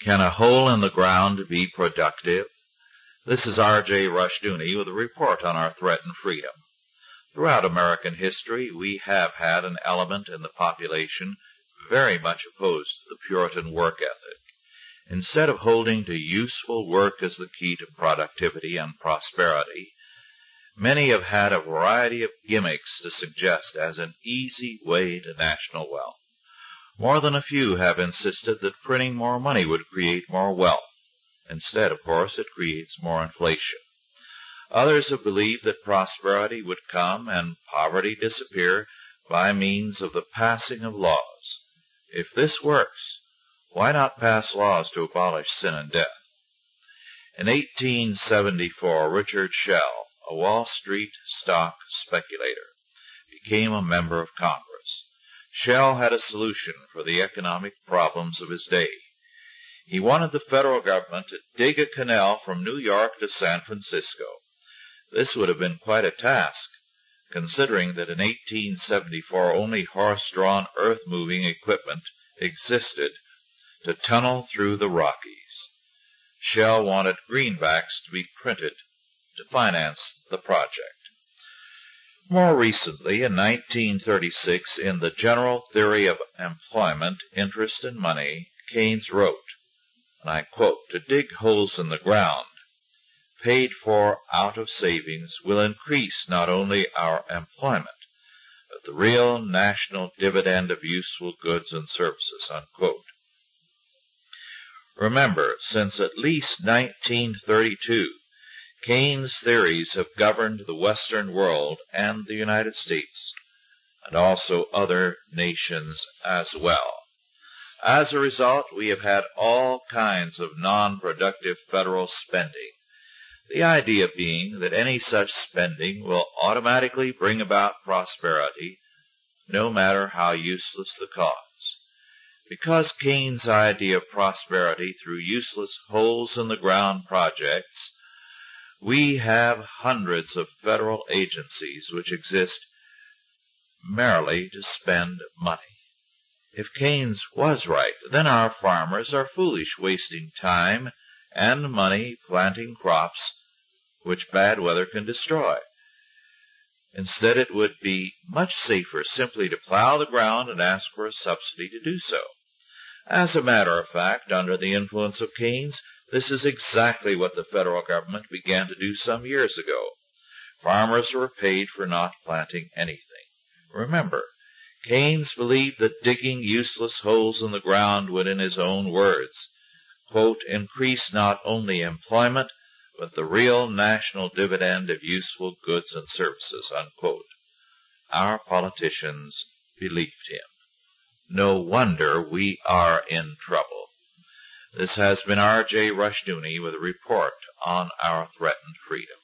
Can a hole in the ground be productive? This is R.J. Rushdoony with a report on our threatened freedom. Throughout American history we have had an element in the population very much opposed to the Puritan work ethic. Instead of holding to useful work as the key to productivity and prosperity, many have had a variety of gimmicks to suggest as an easy way to national wealth. More than a few have insisted that printing more money would create more wealth. Instead, of course, it creates more inflation. Others have believed that prosperity would come and poverty disappear by means of the passing of laws. If this works, why not pass laws to abolish sin and death? In 1874, Richard Schell, a Wall Street stock speculator, became a member of Congress. Schell had a solution for the economic problems of his day. He wanted the federal government to dig a canal from New York to San Francisco. This would have been quite a task, considering that in 1874 only horse-drawn earth-moving equipment existed to tunnel through the Rockies. Schell wanted greenbacks to be printed to finance the project. More recently, in 1936, in The General Theory of Employment, Interest, and Money, Keynes wrote, and I quote, To dig holes in the ground, paid for out of savings, will increase not only our employment, but the real national dividend of useful goods and services. Remember, since at least 1932, Keynes' theories have governed the Western world and the United States, and also other nations as well. As a result, we have had all kinds of non-productive federal spending, the idea being that any such spending will automatically bring about prosperity, no matter how useless the cause. Because Keynes' idea of prosperity through useless holes-in-the-ground projects we have hundreds of federal agencies which exist merely to spend money. If Keynes was right, then our farmers are foolish wasting time and money planting crops which bad weather can destroy. Instead, it would be much safer simply to plow the ground and ask for a subsidy to do so. As a matter of fact, under the influence of Keynes, this is exactly what the federal government began to do some years ago. Farmers were paid for not planting anything. Remember, Keynes believed that digging useless holes in the ground would, in his own words, quote, increase not only employment, but the real national dividend of useful goods and services, unquote. Our politicians believed him. No wonder we are in trouble. This has been R.J. Rushdoony with a report on our threatened freedom.